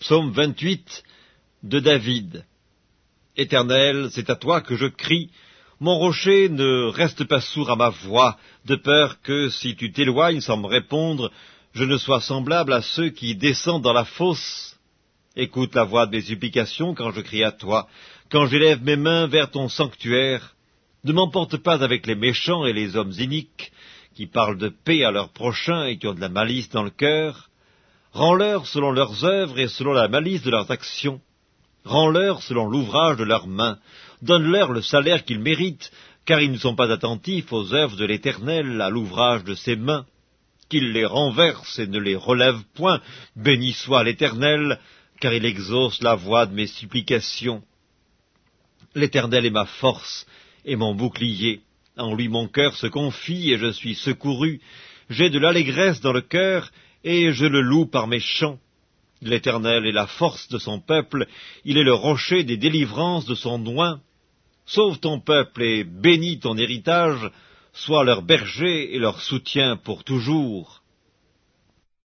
Psaume 28 de David. Éternel, c'est à toi que je crie. Mon rocher ne reste pas sourd à ma voix, de peur que, si tu t'éloignes sans me répondre, je ne sois semblable à ceux qui descendent dans la fosse. Écoute la voix de mes supplications quand je crie à toi, quand j'élève mes mains vers ton sanctuaire. Ne m'emporte pas avec les méchants et les hommes iniques, qui parlent de paix à leurs prochains et qui ont de la malice dans le cœur. Rends-leur selon leurs œuvres et selon la malice de leurs actions. Rends-leur selon l'ouvrage de leurs mains. Donne-leur le salaire qu'ils méritent, car ils ne sont pas attentifs aux œuvres de l'Éternel, à l'ouvrage de ses mains. Qu'il les renverse et ne les relève point. Béni soit l'Éternel, car il exauce la voix de mes supplications. L'Éternel est ma force et mon bouclier. En lui mon cœur se confie et je suis secouru. J'ai de l'allégresse dans le cœur et je le loue par mes chants. L'Éternel est la force de son peuple, il est le rocher des délivrances de son oin. Sauve ton peuple et bénis ton héritage, sois leur berger et leur soutien pour toujours.